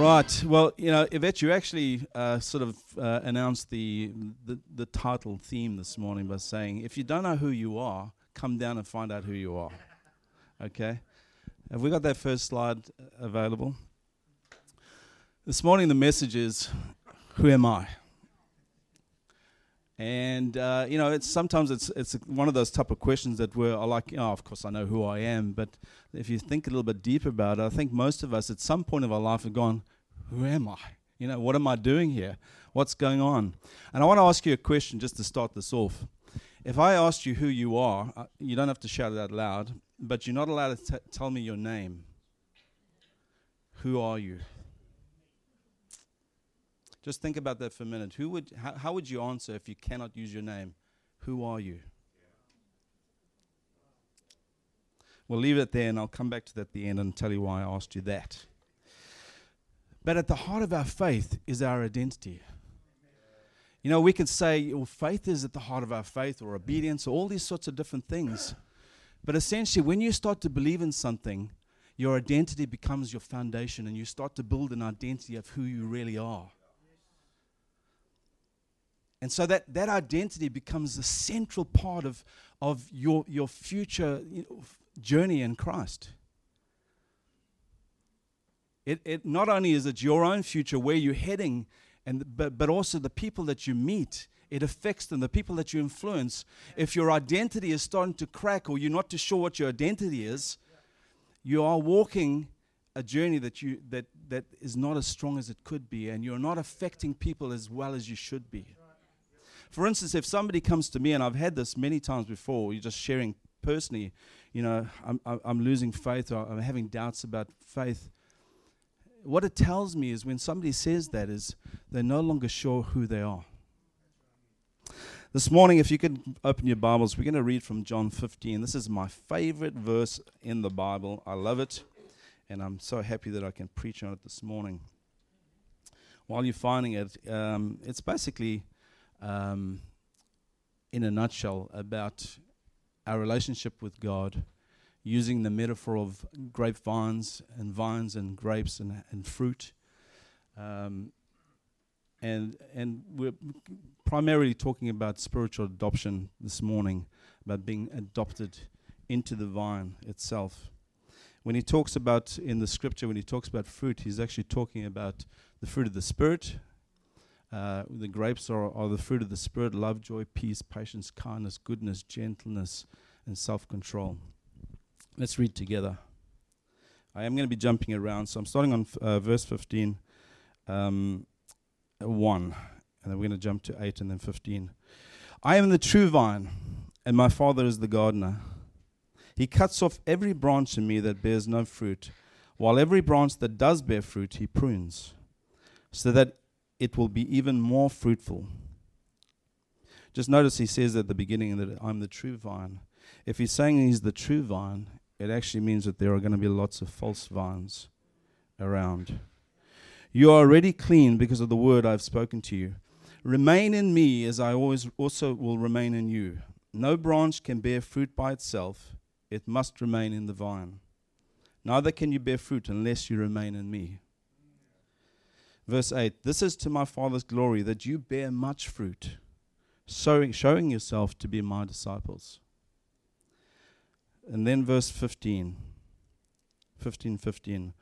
Right. Well, you know, Yvette, you actually uh, sort of uh, announced the, the the title theme this morning by saying, "If you don't know who you are, come down and find out who you are." Okay. Have we got that first slide available? This morning, the message is, "Who am I?" And uh, you know, it's sometimes it's it's one of those type of questions that we're like, oh, of course I know who I am, but if you think a little bit deeper about it, I think most of us at some point of our life have gone, who am I? You know, what am I doing here? What's going on? And I want to ask you a question just to start this off. If I asked you who you are, uh, you don't have to shout it out loud, but you're not allowed to t- tell me your name. Who are you? Just think about that for a minute. Who would, how, how would you answer if you cannot use your name? Who are you? We'll leave it there and I'll come back to that at the end and tell you why I asked you that. But at the heart of our faith is our identity. You know, we can say well, faith is at the heart of our faith or obedience or all these sorts of different things. But essentially, when you start to believe in something, your identity becomes your foundation and you start to build an identity of who you really are. And so that, that identity becomes a central part of, of your, your future you know, journey in Christ. It, it not only is it your own future, where you're heading, and, but, but also the people that you meet. It affects them, the people that you influence. If your identity is starting to crack or you're not too sure what your identity is, you are walking a journey that, you, that, that is not as strong as it could be, and you're not affecting people as well as you should be. For instance, if somebody comes to me, and I've had this many times before, you're just sharing personally, you know, I'm, I'm losing faith or I'm having doubts about faith. What it tells me is when somebody says that is they're no longer sure who they are. This morning, if you could open your Bibles, we're going to read from John 15. This is my favorite verse in the Bible. I love it, and I'm so happy that I can preach on it this morning. While you're finding it, um, it's basically, um, in a nutshell, about our relationship with God using the metaphor of grapevines and vines and grapes and, and fruit. Um, and, and we're primarily talking about spiritual adoption this morning, about being adopted into the vine itself. When he talks about in the scripture, when he talks about fruit, he's actually talking about the fruit of the Spirit. Uh, the grapes are, are the fruit of the Spirit love, joy, peace, patience, kindness, goodness, gentleness, and self control. Let's read together. I am going to be jumping around, so I'm starting on f- uh, verse 15, um, 1, and then we're going to jump to 8 and then 15. I am the true vine, and my Father is the gardener. He cuts off every branch in me that bears no fruit, while every branch that does bear fruit he prunes, so that it will be even more fruitful. Just notice he says at the beginning that I'm the true vine. If he's saying he's the true vine, it actually means that there are going to be lots of false vines around. You are already clean because of the word I've spoken to you. Remain in me as I always also will remain in you. No branch can bear fruit by itself, it must remain in the vine. Neither can you bear fruit unless you remain in me. Verse 8 This is to my Father's glory that you bear much fruit, showing yourself to be my disciples. And then verse 15. 15, 15.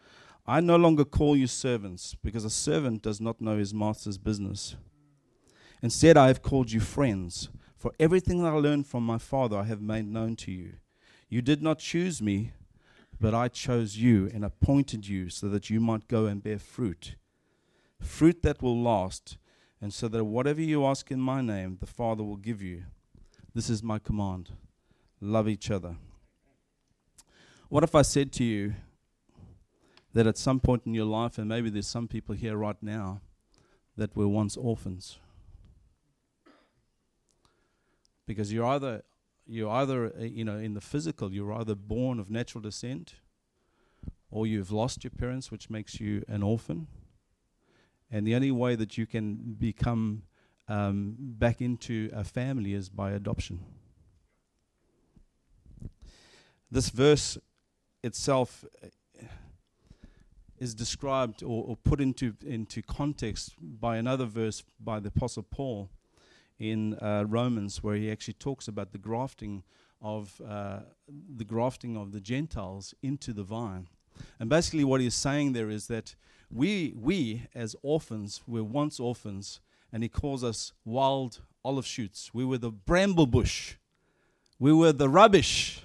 I no longer call you servants, because a servant does not know his master's business. Instead, I have called you friends, for everything that I learned from my Father I have made known to you. You did not choose me, but I chose you and appointed you so that you might go and bear fruit, fruit that will last, and so that whatever you ask in my name, the Father will give you. This is my command love each other. What if I said to you that at some point in your life, and maybe there's some people here right now that were once orphans. Because you're either you're either uh, you know in the physical you're either born of natural descent or you've lost your parents which makes you an orphan and the only way that you can become um, back into a family is by adoption this verse itself uh, is described or, or, put into, into context by another verse by the Apostle Paul in uh, Romans, where he actually talks about the grafting of uh, the grafting of the Gentiles into the vine. And basically, what he's saying there is that we, we as orphans, were once orphans, and he calls us wild olive shoots. We were the bramble bush. We were the rubbish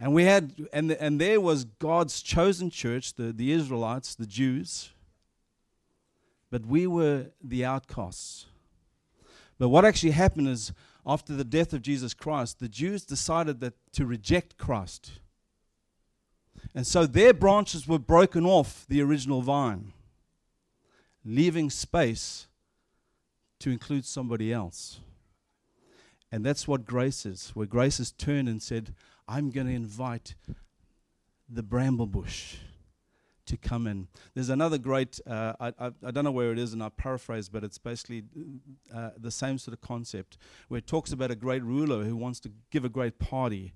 and we had, and, and there was God's chosen church, the, the Israelites, the Jews. But we were the outcasts. But what actually happened is, after the death of Jesus Christ, the Jews decided that to reject Christ. And so their branches were broken off the original vine, leaving space to include somebody else. And that's what grace is, where grace has turned and said, I'm going to invite the bramble bush to come in. There's another great, uh, I, I, don't know where it is, and I paraphrase, but it's basically uh, the same sort of concept where it talks about a great ruler who wants to give a great party.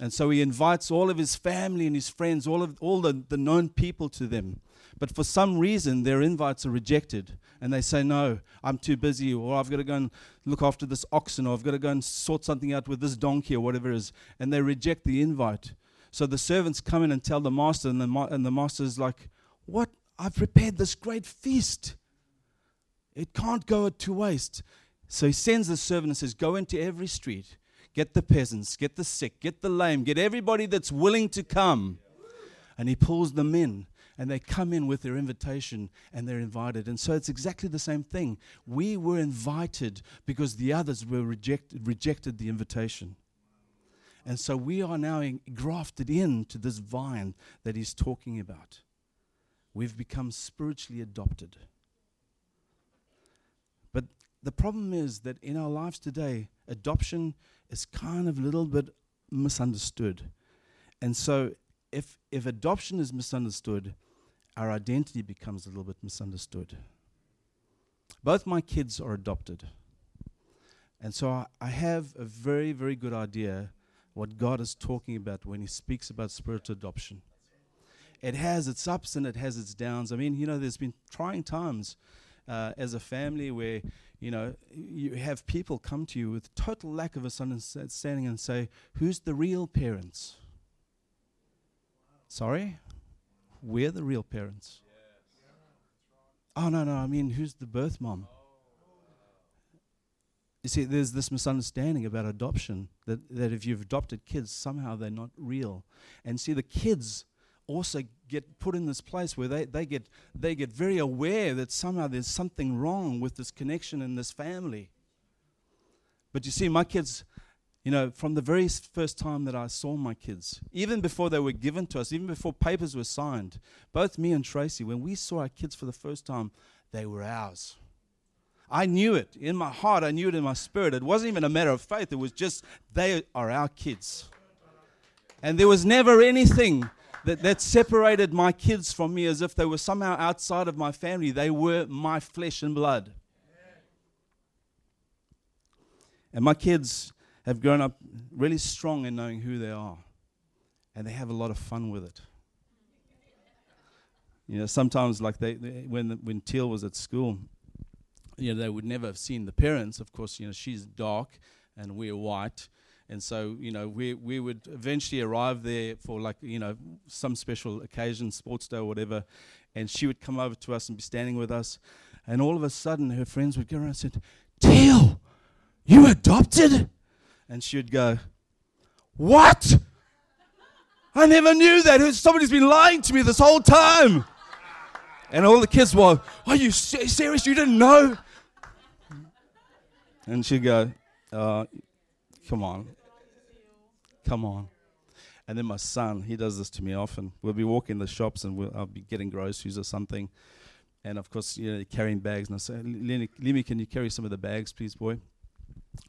And so he invites all of his family and his friends, all of all the, the known people to them. But for some reason, their invites are rejected. And they say, No, I'm too busy, or I've got to go and look after this oxen, or I've got to go and sort something out with this donkey, or whatever it is. And they reject the invite. So the servants come in and tell the master, and the, ma- and the master is like, What? I've prepared this great feast. It can't go to waste. So he sends the servant and says, Go into every street, get the peasants, get the sick, get the lame, get everybody that's willing to come. And he pulls them in and they come in with their invitation and they're invited. And so it's exactly the same thing. We were invited because the others were rejected, rejected the invitation. And so we are now in, grafted into this vine that he's talking about. We've become spiritually adopted. The problem is that in our lives today, adoption is kind of a little bit misunderstood. And so if, if adoption is misunderstood, our identity becomes a little bit misunderstood. Both my kids are adopted. And so I, I have a very, very good idea what God is talking about when He speaks about spiritual adoption. It has its ups and it has its downs. I mean, you know, there's been trying times uh, as a family where, you know, you have people come to you with total lack of a understanding and say, Who's the real parents? Sorry? We're the real parents. Oh, no, no, I mean, who's the birth mom? You see, there's this misunderstanding about adoption that, that if you've adopted kids, somehow they're not real. And see, the kids also get put in this place where they, they, get, they get very aware that somehow there's something wrong with this connection in this family. But you see, my kids, you know, from the very first time that I saw my kids, even before they were given to us, even before papers were signed, both me and Tracy, when we saw our kids for the first time, they were ours. I knew it in my heart, I knew it in my spirit. It wasn't even a matter of faith, it was just they are our kids. And there was never anything that, that separated my kids from me as if they were somehow outside of my family. They were my flesh and blood. And my kids, have grown up really strong in knowing who they are, and they have a lot of fun with it. You know, sometimes like they, they when when Teal was at school, you know, they would never have seen the parents. Of course, you know, she's dark and we're white, and so you know we we would eventually arrive there for like you know some special occasion, sports day or whatever, and she would come over to us and be standing with us, and all of a sudden her friends would go around and said, "Teal, you adopted?" and she'd go, What? I never knew that. Somebody's been lying to me this whole time. And all the kids were, Are you serious? You didn't know? And she'd go, uh, Come on. Come on. And then my son, he does this to me often. We'll be walking the shops and we'll, I'll be getting groceries or something. And of course, you know, carrying bags. And I say, Lemmy, can you carry some of the bags, please, boy?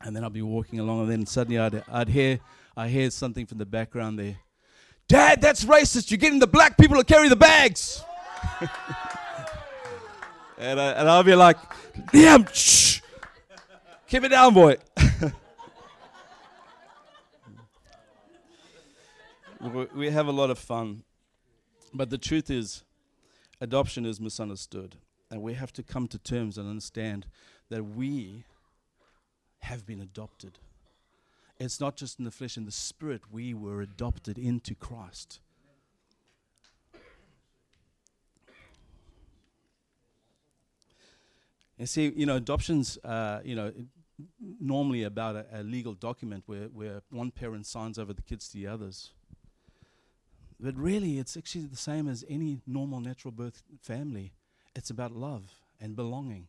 And then I'll be walking along, and then suddenly I'd, I'd hear, I hear something from the background there. Dad, that's racist. You're getting the black people to carry the bags. and, I, and I'll be like, Liam, shh, keep it down, boy. We have a lot of fun. But the truth is, adoption is misunderstood. And we have to come to terms and understand that we have been adopted. It's not just in the flesh, in the spirit, we were adopted into Christ. And see, you know, adoption's, uh, you know, normally about a, a, legal document where, where one parent signs over the kids to the others. But really, it's actually the same as any normal natural birth family. It's about love and belonging.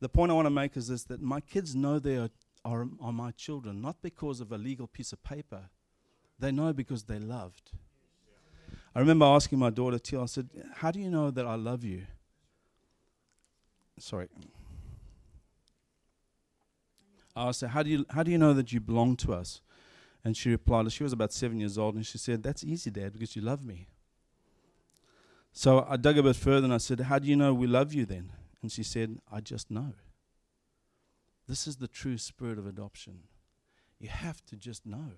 The point I want to make is this that my kids know they are, are, are my children, not because of a legal piece of paper. They know because they're loved. I remember asking my daughter, Teal, I said, How do you know that I love you? Sorry. I her, How do you, how do you know that you belong to us? And she replied, she was about seven years old, and she said, That's easy, Dad, because you love me. So I dug a bit further and I said, How do you know we love you then? And she said, I just know. This is the true spirit of adoption. You have to just know.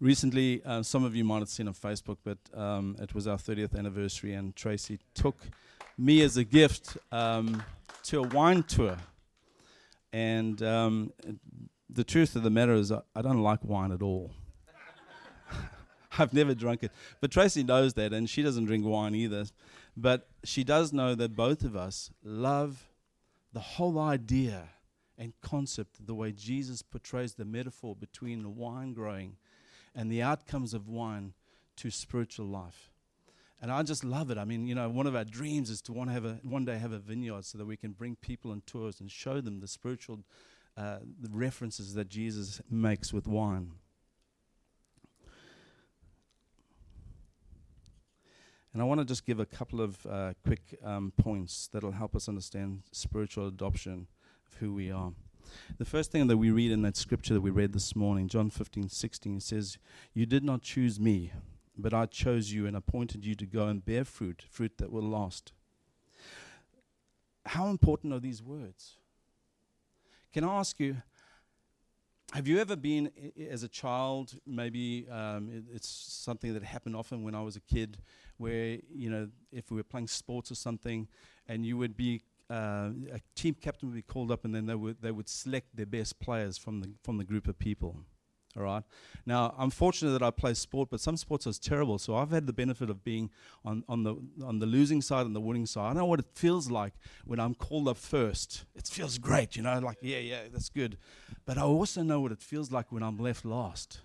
Recently, uh, some of you might have seen on Facebook, but um, it was our 30th anniversary, and Tracy took me as a gift um, to a wine tour. And um, the truth of the matter is, I, don't like wine at all. I've never drunk it. But Tracy knows that, and she doesn't drink wine either. But she does know that both of us love the whole idea and concept, the way Jesus portrays the metaphor between wine growing and the outcomes of wine to spiritual life. And I just love it. I mean, you know, one of our dreams is to want to have a, one day have a vineyard so that we can bring people on tours and show them the spiritual uh, the references that Jesus makes with wine. And I want to just give a couple of uh, quick um, points that will help us understand spiritual adoption of who we are. The first thing that we read in that scripture that we read this morning, John 15, 16, says, You did not choose me, but I chose you and appointed you to go and bear fruit, fruit that will last. How important are these words? Can I ask you, have you ever been, as a child, maybe um, it, it's something that happened often when I was a kid, where, you know, if we were playing sports or something, and you would be, uh, a team captain would be called up, and then they would, they would select their best players from the, from the group of people. All right. Now, I'm fortunate that I play sport, but some sports are terrible. So I've had the benefit of being on, on the on the losing side and the winning side. I know what it feels like when I'm called up first. It feels great, you know, like yeah, yeah, that's good. But I also know what it feels like when I'm left last.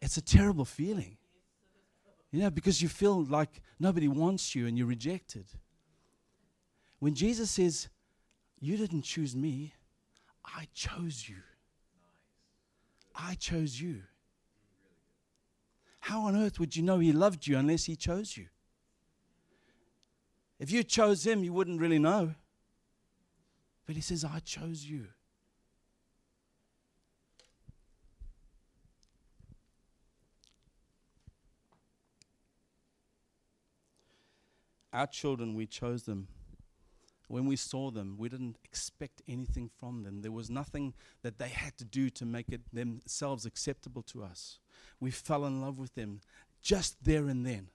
It's a terrible feeling. You know, because you feel like nobody wants you and you're rejected. When Jesus says, "You didn't choose me, I chose you." I chose you. How on earth would you know He loved you unless He chose you? If you chose Him, you wouldn't really know. But He says, I chose you. Our children, we chose them when we saw them, we didn't expect anything from them. There was nothing that they had to do to make it themselves acceptable to us. We fell in love with them just there and then.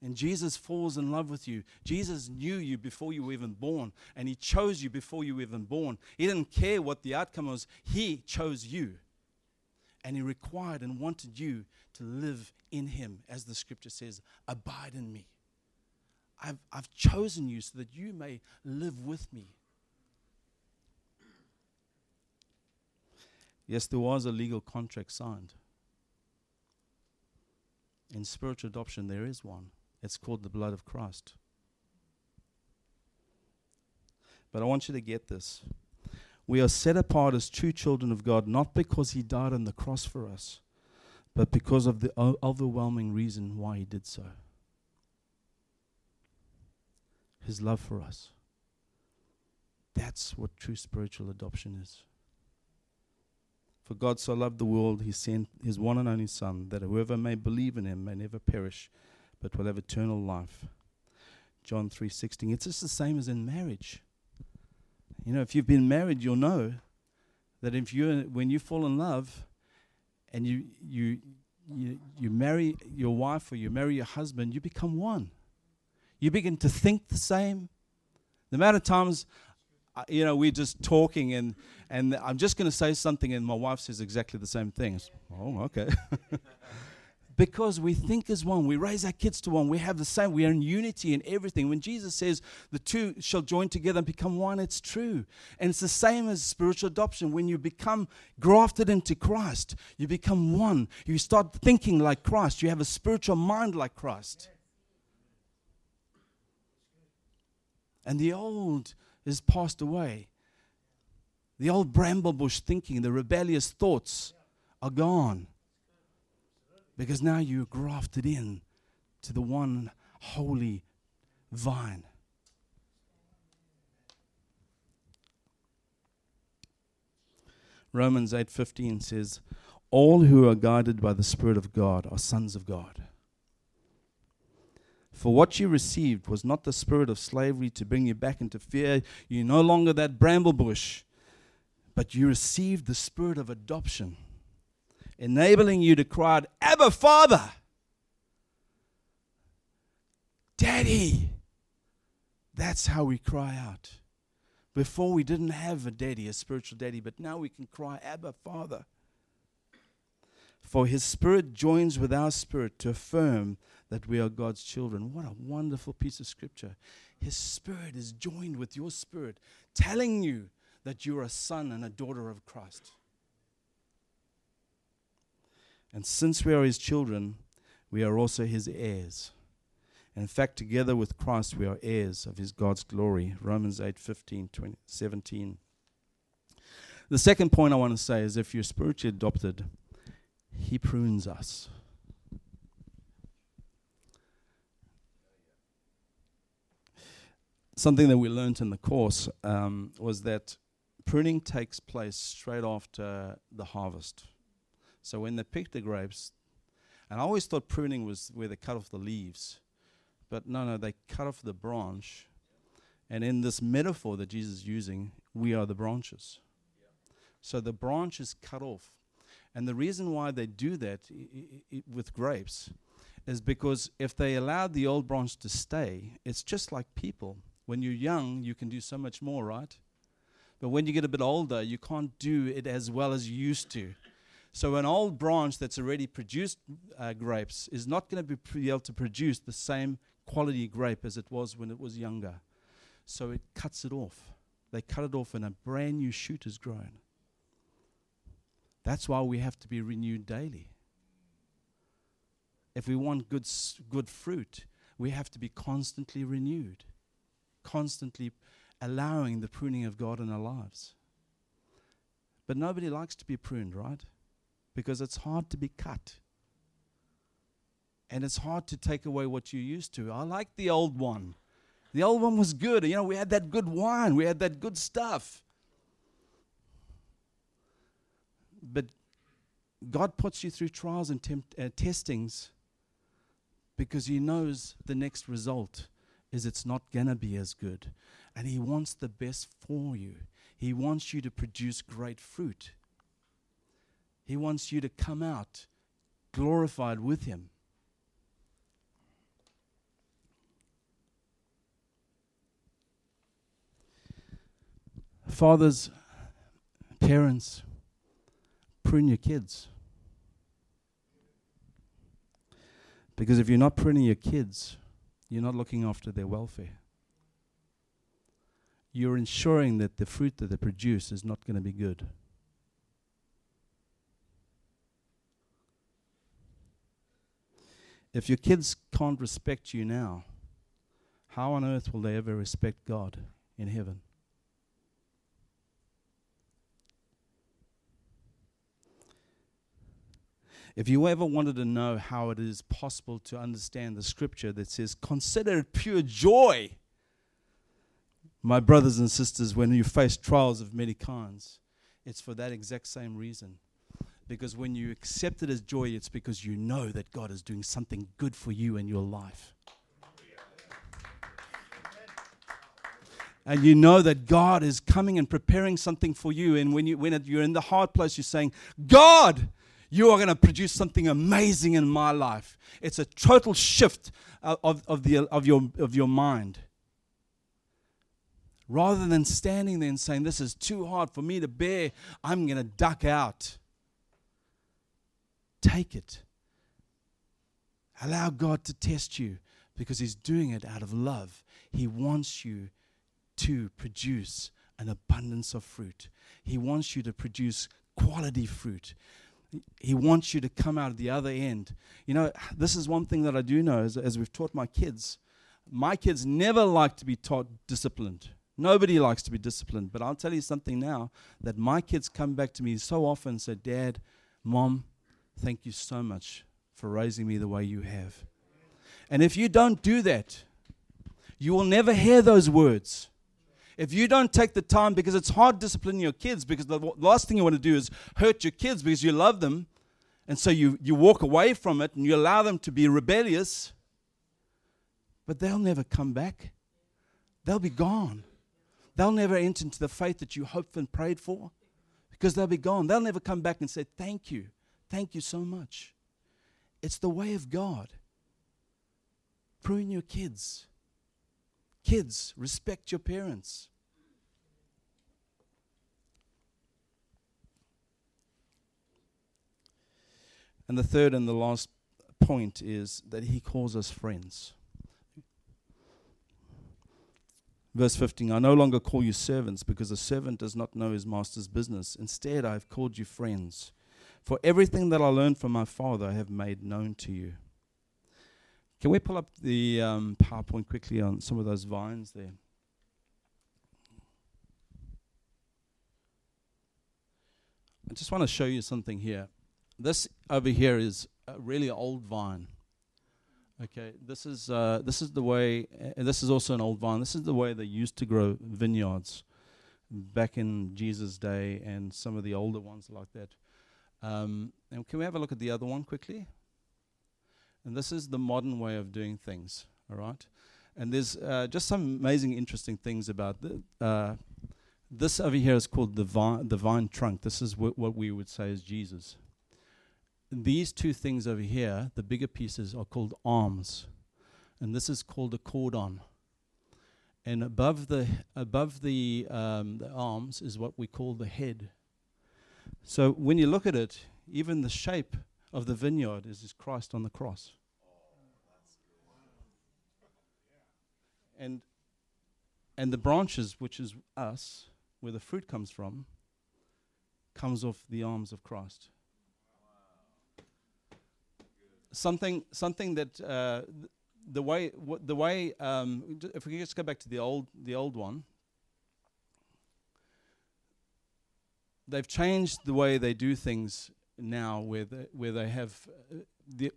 And Jesus falls in love with you. Jesus knew you before you were even born, and He chose you before you were even born. He didn't care what the outcome was, He chose you. And He required and wanted you to live in Him, as the scripture says, abide in me. I've, I've chosen you so that you may live with me. Yes, there was a legal contract signed. In spiritual adoption, there is one. It's called the blood of Christ. But I want you to get this. We are set apart as true children of God not because He died on the cross for us, but because of the o- overwhelming reason why He did so His love for us. That's what true spiritual adoption is. For God so loved the world, He sent His one and only Son, that whoever may believe in Him may never perish, but will have eternal life. John 3:16. It's just the same as in marriage. You know, if you've been married, you'll know that if you when you fall in love and you you you you marry your wife or you marry your husband, you become one. You begin to think the same. The amount of times uh, you know, we're just talking and and I'm just going to say something and my wife says exactly the same thing. Oh, okay. because we think as one. We raise our kids to one. We have the same. We are in unity in everything. When Jesus says the two shall join together and become one, it's true. And it's the same as spiritual adoption. When you become grafted into Christ, you become one. You start thinking like Christ. You have a spiritual mind like Christ. And the old is passed away. The old bramble bush thinking, the rebellious thoughts are gone. Because now you're grafted in to the one holy vine. Romans 8:15 says, "All who are guided by the Spirit of God are sons of God." For what you received was not the spirit of slavery to bring you back into fear. You're no longer that bramble bush, but you received the spirit of adoption enabling you to cry out, Abba, Father! Daddy! That's how we cry out. Before we didn't have a daddy, a spiritual daddy, but now we can cry, Abba, Father. For his spirit joins with our spirit to affirm that we are God's children. What a wonderful piece of scripture. His spirit is joined with your spirit, telling you that you're a son and a daughter of Christ. And since we are his children, we are also his heirs. in fact, together with Christ, we are heirs of his God's glory. Romans 8 15, 20, 17. The second point I want to say is if you're spiritually adopted, he prunes us. Something that we learned in the course um, was that pruning takes place straight after the harvest. So when they pick the grapes, and I always thought pruning was where they cut off the leaves, but no, no, they cut off the branch. And in this metaphor that Jesus is using, we are the branches. So the branch is cut off. And the reason why they do that I- I- with grapes is because if they allowed the old branch to stay, it's just like people. When you're young, you can do so much more, right? But when you get a bit older, you can't do it as well as you used to. So an old branch that's already produced uh, grapes is not going to be able to produce the same quality grape as it was when it was younger. So it cuts it off. They cut it off and a brand new shoot is grown. That's why we have to be renewed daily. If we want good, good fruit, we have to be constantly renewed, constantly allowing the pruning of God in our lives. But nobody likes to be pruned, right? because it's hard to be cut. And it's hard to take away what you're used to. I like the old one. The old one was good. You know, we had that good wine, we had that good stuff. But God puts you through trials and uh, testings because He knows the next result is it's not going to be as good. And He wants the best for you. He wants you to produce great fruit. He wants you to come out glorified with Him. Fathers, parents, prune your kids. Because if you're not pruning your kids, you're not looking after their welfare. You're ensuring that the fruit that they produce is not going to be good. If your kids can't respect you now, how on earth will they ever respect God in heaven? If you ever wanted to know how it is possible to understand the scripture that says, Consider it pure joy, my brothers and sisters, when you face trials of many kinds, it's for that exact same reason. Because when you accept it as joy, it's because you know that God is doing something good for you in your life. And you know that God is coming and preparing something for you. And when, you, when you're in the hard place, you're saying, God, you are going to produce something amazing in my life. It's a total shift uh, of, of, the, of, your, of your mind. Rather than standing there and saying, This is too hard for me to bear, I'm going to duck out. Take it. Allow God to test you because He's doing it out of love. He wants you to produce an abundance of fruit. He wants you to produce quality fruit. He wants you to come out of the other end. You know, this is one thing that I do know as, as we've taught my kids. My kids never like to be taught disciplined. Nobody likes to be disciplined. But I'll tell you something now that my kids come back to me so often and say, Dad, Mom, thank you so much for raising me the way you have. And if you don't do that, you will never hear those words. If you don't take the time, because it's hard disciplining your kids, because the last thing you want to do is hurt your kids because you love them. And so you, you walk away from it and you allow them to be rebellious. But they'll never come back. They'll be gone. They'll never enter into the faith that you hoped and prayed for because they'll be gone. They'll never come back and say, Thank you. Thank you so much. It's the way of God. Prune your kids. Kids, respect your parents. And the third and the last point is that he calls us friends. Verse 15 I no longer call you servants because a servant does not know his master's business. Instead, I have called you friends. For everything that I learned from my Father, I have made known to you. Can we pull up the um, PowerPoint quickly on some of those vines there? I just want to show you something here. This over here is a really old vine. Okay, this is uh, this is the way, and this is also an old vine. This is the way they used to grow vineyards back in Jesus' day, and some of the older ones like that. Um, and can we have a look at the other one quickly? And this is the modern way of doing things, all right? And there's uh, just some amazing, interesting things about uh, this over here is called the vine, the vine trunk. This is wh- what we would say is Jesus. these two things over here, the bigger pieces, are called arms, and this is called a cordon. And above the above the, um, the arms is what we call the head. So when you look at it, even the shape of the vineyard is, is Christ on the cross. And, and the branches, which is us, where the fruit comes from, comes off the arms of Christ. Something, something that uh, th- the way, w- the way, um, if we just go back to the old, the old one, they've changed the way they do things now where they, where they have uh, the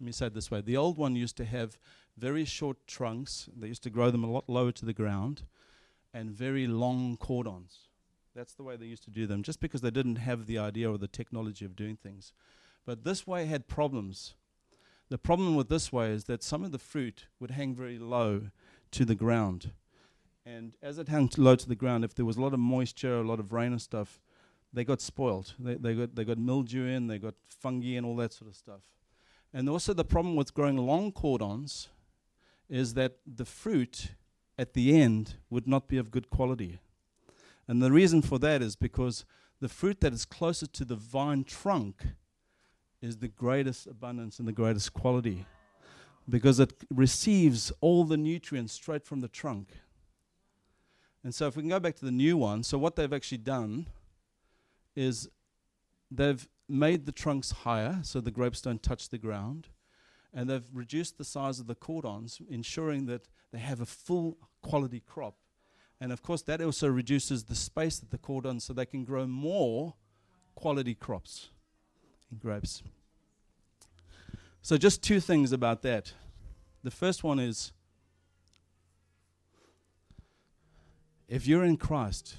let me say it this way. The old one used to have very short trunks. They used to grow them a lot lower to the ground and very long cordons. That's the way they used to do them just because they didn't have the idea or the technology of doing things. But this way had problems. The problem with this way is that some of the fruit would hang very low to the ground. And as it hung low to the ground if there was a lot of moisture a lot of rain and stuff they got spoiled. They, they, got, they got mildew in, they got fungi and all that sort of stuff. And also, the problem with growing long cordons is that the fruit at the end would not be of good quality. And the reason for that is because the fruit that is closest to the vine trunk is the greatest abundance and the greatest quality because it receives all the nutrients straight from the trunk. And so, if we can go back to the new one, so what they've actually done is they've made the trunks higher so the grapes don't touch the ground, and they've reduced the size of the cordons, ensuring that they have a full quality crop. And of course, that also reduces the space that the cordons so they can grow more quality crops in grapes. So, just two things about that. The first one is if you're in Christ,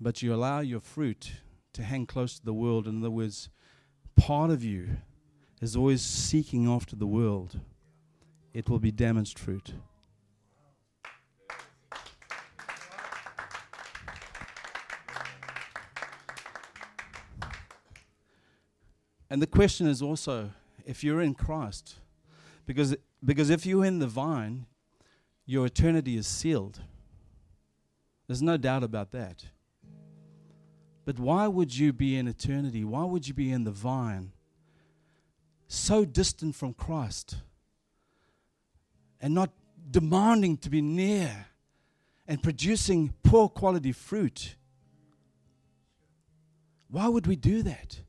but you allow your fruit to hang close to the world, in other words, part of you is always seeking after the world, it will be damaged fruit. And the question is also if you're in Christ, because, because if you're in the vine, your eternity is sealed. There's no doubt about that. But why would you be in eternity? Why would you be in the vine so distant from Christ and not demanding to be near and producing poor quality fruit? Why would we do that?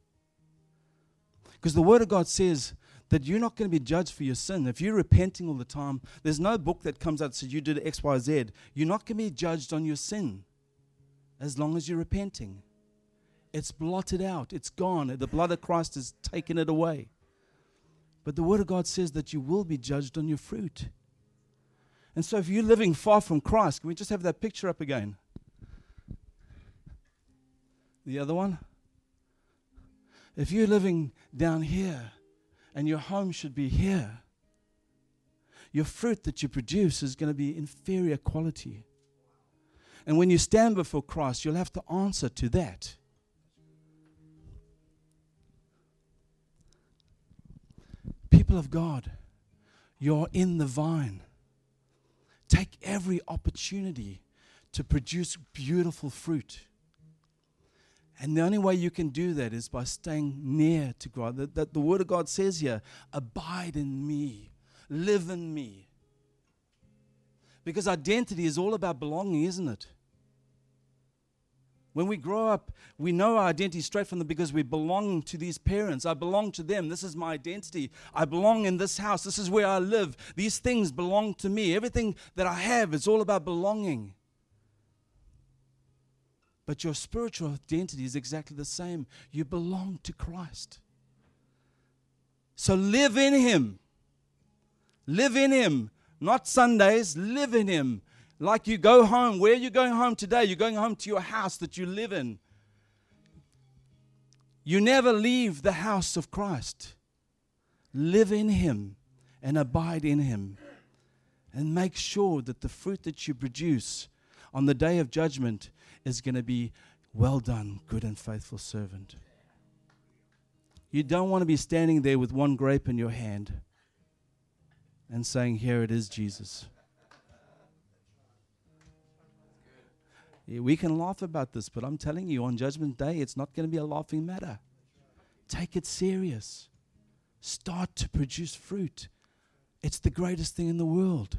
Because the Word of God says that you're not going to be judged for your sin. If you're repenting all the time, there's no book that comes out that says you did X, Y, Z. You're not going to be judged on your sin as long as you're repenting. It's blotted out, it's gone. The blood of Christ has taken it away. But the Word of God says that you will be judged on your fruit. And so if you're living far from Christ, can we just have that picture up again? The other one? If you're living down here and your home should be here, your fruit that you produce is going to be inferior quality. And when you stand before Christ, you'll have to answer to that. People of God, you're in the vine. Take every opportunity to produce beautiful fruit. And the only way you can do that is by staying near to God. That, that the Word of God says here, abide in me, live in me. Because identity is all about belonging, isn't it? When we grow up, we know our identity straight from the because we belong to these parents. I belong to them. This is my identity. I belong in this house. This is where I live. These things belong to me. Everything that I have is all about belonging. But your spiritual identity is exactly the same. You belong to Christ. So live in Him. Live in Him. Not Sundays, live in Him. Like you go home. Where are you going home today? You're going home to your house that you live in. You never leave the house of Christ. Live in Him and abide in Him. And make sure that the fruit that you produce on the day of judgment is going to be well done, good and faithful servant. You don't want to be standing there with one grape in your hand and saying, Here it is, Jesus. We can laugh about this, but I'm telling you, on Judgment Day, it's not going to be a laughing matter. Take it serious. Start to produce fruit. It's the greatest thing in the world.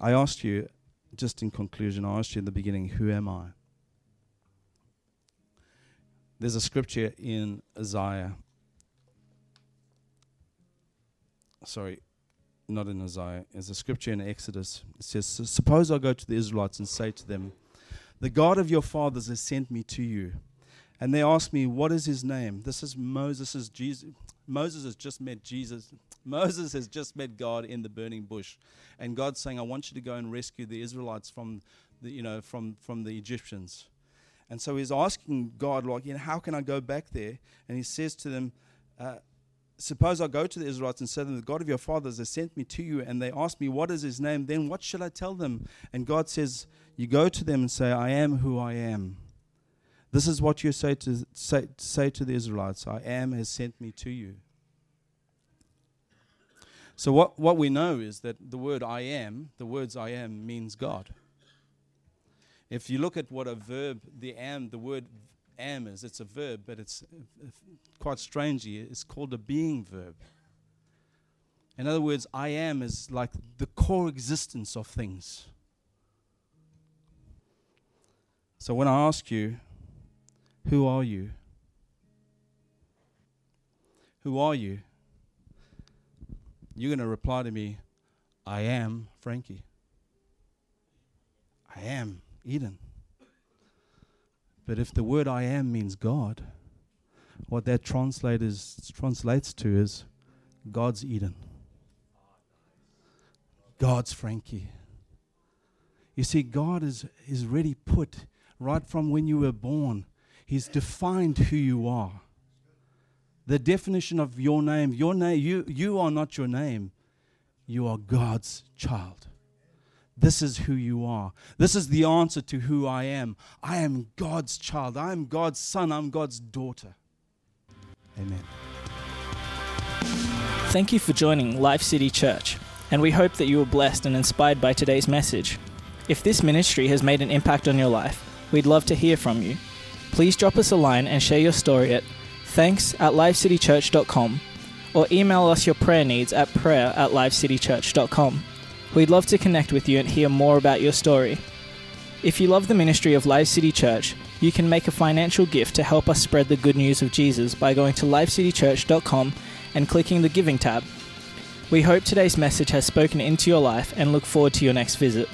I asked you, just in conclusion, I asked you in the beginning, who am I? There's a scripture in Isaiah. Sorry, not in Isaiah. There's a scripture in Exodus. It says, Suppose I go to the Israelites and say to them, The God of your fathers has sent me to you. And they ask me, What is his name? This is Moses' Jesus. Moses has just met Jesus. Moses has just met God in the burning bush, and God's saying, "I want you to go and rescue the Israelites from the, you know, from from the Egyptians." And so he's asking God, like, you know, how can I go back there? And he says to them, uh, Suppose I go to the Israelites and say to them, The God of your fathers has sent me to you, and they ask me, What is his name? Then what shall I tell them? And God says, You go to them and say, I am who I am. This is what you say to say, say to the Israelites I am has sent me to you. So, what, what we know is that the word I am, the words I am, means God. If you look at what a verb, the am, the word am is, it's a verb, but it's quite strangely, it's called a being verb. In other words, I am is like the core existence of things. So when I ask you, who are you? Who are you? You're going to reply to me, I am Frankie. I am Eden. But if the word I am means God, what that translates translates to is God's Eden. God's Frankie. You see, God is, is ready put right from when you were born. He's defined who you are. The definition of your name, your name, you, you are not your name. You are God's child. This is who you are. This is the answer to who I am. I am God's child. I am God's son. I'm God's daughter. Amen. Thank you for joining Life City Church, and we hope that you were blessed and inspired by today's message. If this ministry has made an impact on your life, we'd love to hear from you. Please drop us a line and share your story at thanks at lifecitychurch.com or email us your prayer needs at prayer at lifecitychurch.com. We'd love to connect with you and hear more about your story. If you love the ministry of Life City Church, you can make a financial gift to help us spread the good news of Jesus by going to lifecitychurch.com and clicking the Giving tab. We hope today's message has spoken into your life and look forward to your next visit.